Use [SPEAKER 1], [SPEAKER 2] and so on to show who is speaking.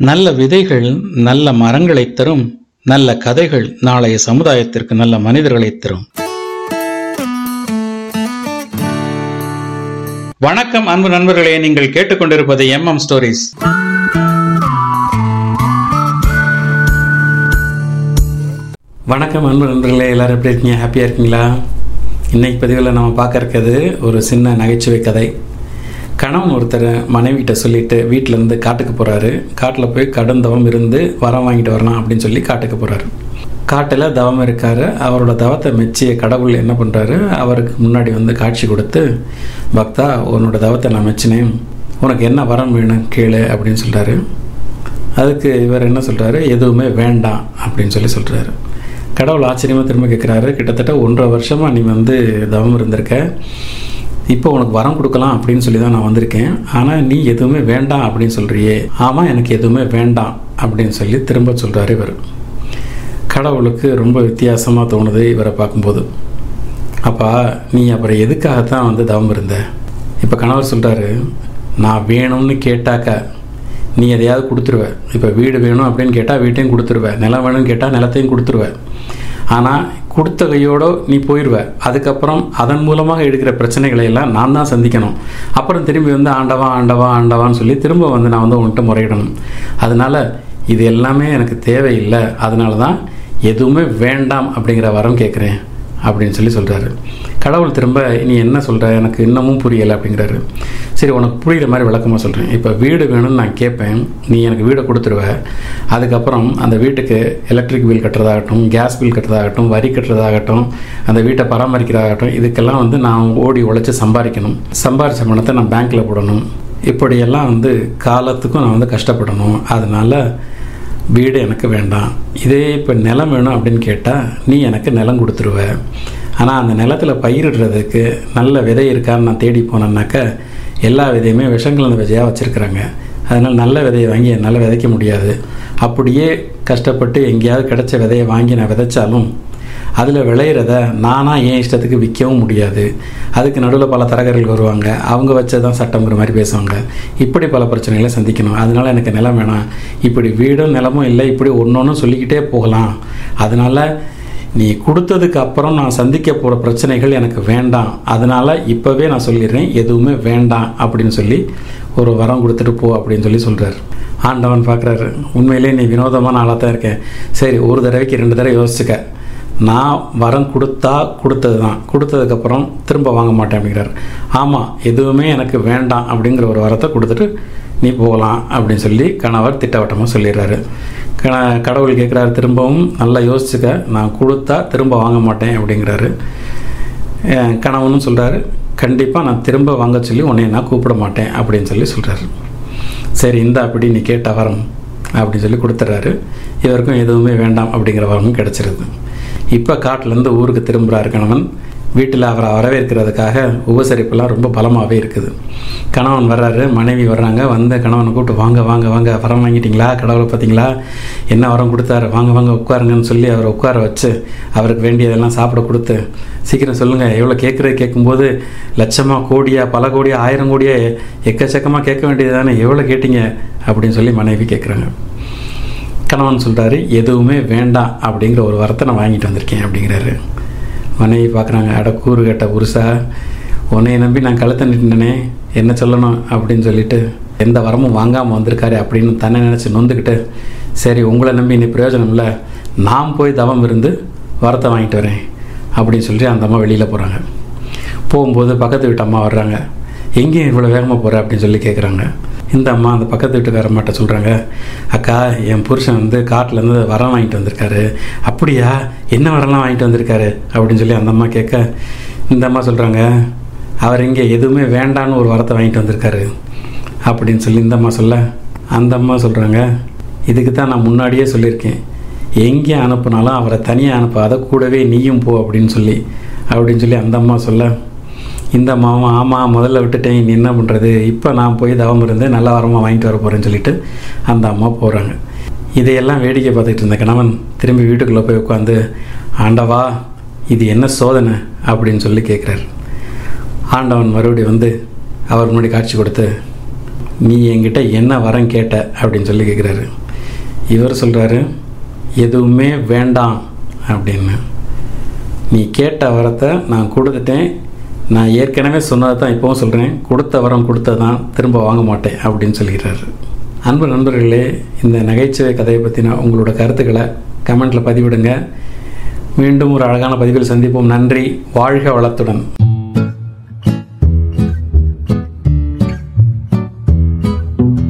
[SPEAKER 1] நல்ல விதைகள் நல்ல மரங்களைத் தரும் நல்ல கதைகள் நாளைய சமுதாயத்திற்கு நல்ல மனிதர்களை தரும். வணக்கம் அன்பு நண்பர்களே. நீங்கள் கேட்டுக்கொண்டிருப்பது எம் எம் ஸ்டோரிஸ் வணக்கம் அன்பு நண்பர்களே. எல்லாரும் எப்படி இருக்கீங்க? ஹாப்பியாக இருக்கீங்களா? இன்னைக்கு பதிவில் நம்ம பார்க்க இருக்கிறது ஒரு சின்ன நகைச்சுவை கதை. கணவன் ஒருத்தர் மனைவிட்ட சொல்லிட்டு வீட்டிலேருந்து காட்டுக்கு போகிறாரு காட்டில் போய் கடன் தவம் இருந்து வரம் வாங்கிட்டு வரலாம் அப்படின்னு சொல்லி காட்டுக்கு போகிறாரு காட்டில் தவம் இருக்காரு. அவரோட தவத்தை மெச்சிய கடவுள் என்ன பண்ணுறாரு அவருக்கு முன்னாடி வந்து காட்சி கொடுத்து பக்தா உன்னோட தவத்தை நான் மெச்சினேன். உனக்கு என்ன வரம் வேணும் கேளு அப்படின்னு சொல்கிறாரு அதுக்கு இவர் என்ன சொல்கிறாரு எதுவுமே வேண்டாம் அப்படின்னு சொல்லி சொல்கிறாரு கடவுள் ஆச்சரியமாக திரும்ப கேட்குறாரு கிட்டத்தட்ட ஒன்றரை வருஷமாக நீ வந்து தவம் இருந்திருக்க. இப்போ உனக்கு வரம் கொடுக்கலாம் அப்படின்னு சொல்லி தான் நான் வந்திருக்கேன். ஆனால் நீ எதுவுமே வேண்டாம் அப்படின்னு சொல்கிறியே ஆமாம் எனக்கு எதுவுமே வேண்டாம் அப்படின்னு சொல்லி திரும்ப சொல்கிறாரு இவர். கடவுளுக்கு ரொம்ப வித்தியாசமாக தோணுது இவரை பார்க்கும்போது. அப்பா நீ அப்புறம் எதுக்காகத்தான் வந்து தவம் இருந்த? இப்போ கணவர் சொல்கிறாரு நான் வேணும்னு கேட்டாக்கா நீ எதையாவது கொடுத்துருவ. இப்போ வீடு வேணும் அப்படின்னு கேட்டால் வீட்டையும் கொடுத்துருவேன் நிலம் வேணும்னு கேட்டால் நிலத்தையும் கொடுத்துருவேன் ஆனால் கொடுத்த கையோடு நீ போயிடுவ அதுக்கப்புறம் அதன் மூலமாக எடுக்கிற பிரச்சனைகளை எல்லாம் நான் தான் சந்திக்கணும். அப்புறம் திரும்பி வந்து ஆண்டவா ஆண்டவா ஆண்டவான்னு சொல்லி திரும்ப வந்து நான் வந்து உன்கிட்ட முறையிடணும். அதனால இது எல்லாமே எனக்கு தேவையில்லை. அதனால தான் எதுவுமே வேண்டாம் அப்படிங்கிற வரம் கேட்குறேன். அப்படின்னு சொல்லி சொல்கிறாரு கடவுள் திரும்ப நீ என்ன சொல்கிற எனக்கு இன்னமும் புரியலை அப்படிங்கிறாரு. சரி உனக்கு புரிகிற மாதிரி விளக்கமாக சொல்கிறேன் இப்போ வீடு வேணும்னு நான் கேட்பேன். நீ எனக்கு வீடை கொடுத்துருவ. அதுக்கப்புறம் அந்த வீட்டுக்கு எலக்ட்ரிக் பில் கட்டுறதாகட்டும் கேஸ் பில் கட்டுறதாகட்டும் வரி கட்டுறதாகட்டும் அந்த வீட்டை பராமரிக்கிறதாகட்டும் இதுக்கெல்லாம் வந்து நான் ஓடி உழைச்சி சம்பாதிக்கணும். சம்பாதிச்ச பணத்தை நான் பேங்க்கில் போடணும். இப்படியெல்லாம் வந்து காலத்துக்கும் நான் வந்து கஷ்டப்படணும். அதனால் வீடு எனக்கு வேண்டாம். இதே இப்போ நிலம் வேணும் அப்படின்னு கேட்டால் நீ எனக்கு நிலம் கொடுத்துருவ. ஆனால் அந்த நிலத்தில் பயிரிடுறதுக்கு நல்ல விதை இருக்கான்னு நான் தேடி போனேன்னாக்க எல்லா விதையுமே விஷங்கலந்த விதையாக வச்சுருக்குறாங்க. அதனால் நல்ல விதையை வாங்கி என்னால் விதைக்க முடியாது. அப்படியே கஷ்டப்பட்டு எங்கேயாவது கிடைச்ச விதையை வாங்கி நான் விதைச்சாலும் அதில் விளையிறத நானாக என் இஷ்டத்துக்கு விற்கவும் முடியாது. அதுக்கு நடுவில் பல தரகர்கள் வருவாங்க. அவங்க வச்சதான் சட்டங்கிற மாதிரி பேசுவாங்க. இப்படி பல பிரச்சனைகளை சந்திக்கணும். அதனால எனக்கு நிலம் வேணாம். இப்படி வீடும் நிலமும் இல்லை. இப்படி ஒன்று ஒன்றும் சொல்லிக்கிட்டே போகலாம். அதனால் நீ கொடுத்ததுக்கு அப்புறம் நான் சந்திக்க போகிற பிரச்சனைகள் எனக்கு வேண்டாம். அதனால் இப்போவே நான் சொல்லிடுறேன். எதுவுமே வேண்டாம் அப்படின்னு சொல்லி ஒரு வரம் கொடுத்துட்டு போ அப்படின்னு சொல்லி சொல்கிறார் ஆண்டவன் பார்க்குறாரு உண்மையிலே நீ வினோதமான ஆளாக தான் இருக்கேன் சரி ஒரு தடவைக்கு ரெண்டு தடவை யோசிச்சுக்க. நான் வரம் கொடுத்தா கொடுத்தது தான் கொடுத்ததுக்கப்புறம் திரும்ப வாங்க மாட்டேன் அப்படிங்கிறார். ஆமாம் எதுவுமே எனக்கு வேண்டாம் அப்படிங்கிற ஒரு வரத்தை கொடுத்துட்டு நீ போகலாம் அப்படின்னு சொல்லி கணவர் திட்டவட்டமாக சொல்லிடுறாரு. கண கடவுள் கேட்குறாரு திரும்பவும் நல்லா யோசிச்சுக்க. நான் கொடுத்தா திரும்ப வாங்க மாட்டேன் அப்படிங்கிறாரு. கணவனும் சொல்கிறாரு கண்டிப்பாக நான் திரும்ப வாங்க சொல்லி உன்னை நான் கூப்பிட மாட்டேன் அப்படின்னு சொல்லி சொல்கிறாரு சரி இந்த அப்படி நீ கேட்ட வரம் அப்படின்னு சொல்லி கொடுத்துட்றாரு. இவருக்கும் எதுவுமே வேண்டாம் அப்படிங்கிற வரமும் கிடச்சிருது. இப்போ காட்டிலேருந்து ஊருக்கு திரும்புகிறாரு கணவன். வீட்டில் அவரை வரவேற்கிறதுக்காக உபசரிப்பெல்லாம் ரொம்ப பலமாகவே இருக்குது. கணவன் வர்றாரு மனைவி வர்றாங்க. வந்த கணவனை கூப்பிட்டு வாங்க வாங்க வாங்க வரம் வாங்கிட்டீங்களா? கடவுளை பார்த்தீங்களா? என்ன வரம் கொடுத்தாரு? வாங்க வாங்க உட்காருங்கன்னு சொல்லி அவரை உட்கார வச்சு அவருக்கு வேண்டியதெல்லாம் சாப்பிட கொடுத்து சீக்கிரம் சொல்லுங்கள் எவ்வளோ கேட்குறது கேட்கும்போது லட்சமாக கோடியா பல கோடியாக ஆயிரம் கோடியாக எக்கச்சக்கமாக கேட்க வேண்டியது தானே எவ்வளோ கேட்டீங்க? அப்படின்னு சொல்லி மனைவி கேட்குறாங்க கணவன் சொல்கிறாரு எதுவுமே வேண்டாம் அப்படிங்கிற ஒரு வரத்தை நான் வாங்கிட்டு வந்திருக்கேன் அப்படிங்கிறாரு. மனைவி பார்க்குறாங்க அட கூறு கட்ட புருஷா உன்னைய நம்பி நான் கழுத்த நிட்டுனே என்ன சொல்லணும்? அப்படின்னு சொல்லிட்டு எந்த வரமும் வாங்காமல் வந்திருக்காரு அப்படின்னு தன்னை நினச்சி நொந்துக்கிட்டு சரி உங்களை நம்பி இன்னைக்கு பிரயோஜனம் இல்லை நான் போய் தவம் இருந்து வரத்தை வாங்கிட்டு வரேன் அப்படின்னு சொல்லி அந்த அம்மா வெளியில் போகிறாங்க போகும்போது பக்கத்து வீட்டு அம்மா வர்றாங்க எங்கேயும் இவ்வளோ வேகமாக போகிற அப்படின்னு சொல்லி கேட்குறாங்க இந்த அம்மா அந்த பக்கத்து வீட்டுக்கார அம்மாட்ட சொல்கிறாங்க அக்கா என் புருஷன் வந்து காட்டிலேருந்து வரம் வாங்கிட்டு வந்திருக்காரு. அப்படியா? என்ன வரலாம் வாங்கிட்டு வந்திருக்காரு? அப்படின்னு சொல்லி அந்த அம்மா கேட்க இந்த அம்மா சொல்கிறாங்க அவர் இங்கே எதுவுமே வேண்டான்னு ஒரு வரத்தை வாங்கிட்டு வந்திருக்காரு. அப்படின்னு சொல்லி இந்த அம்மா சொல்ல அந்த அம்மா சொல்கிறாங்க இதுக்கு தான் நான் முன்னாடியே சொல்லியிருக்கேன். எங்கே அனுப்புனாலும் அவரை தனியாக அனுப்பாத கூடவே நீயும் போ அப்படின்னு சொல்லி அப்படின்னு சொல்லி அந்த அம்மா சொல்ல இந்த மாமா ஆமாம் முதல்ல விட்டுட்டேன் நீ என்ன பண்ணுறது இப்போ நான் போய் தவம் இருந்து நல்ல வரமாக வாங்கிட்டு வர போகிறேன்னு சொல்லிட்டு அந்த அம்மா போகிறாங்க இதையெல்லாம் வேடிக்கை பார்த்துட்டு இருந்த கணவன் திரும்பி வீட்டுக்குள்ளே போய் உட்காந்து ஆண்டவா இது என்ன சோதனை? அப்படின்னு சொல்லி கேட்குறாரு ஆண்டவன் மறுபடியும் வந்து அவர் முன்னாடி காட்சி கொடுத்து நீ என்கிட்ட என்ன வரம் கேட்ட? அப்படின்னு சொல்லி கேட்குறாரு இவர் சொல்கிறாரு எதுவுமே வேண்டாம் அப்படின்னு. நீ கேட்ட வரத்தை நான் கொடுத்துட்டேன் நான் ஏற்கனவே சொன்னதை தான் இப்போவும் சொல்கிறேன் கொடுத்த வரம் கொடுத்ததான் திரும்ப வாங்க மாட்டேன் அப்படின்னு சொல்கிறாரு. அன்பு நண்பர்களே இந்த நகைச்சுவை கதையை பற்றின உங்களோட கருத்துக்களை கமெண்ட்டில் பதிவிடுங்க. மீண்டும் ஒரு அழகான பதிவில் சந்திப்போம். நன்றி. வாழ்க வளத்துடன்.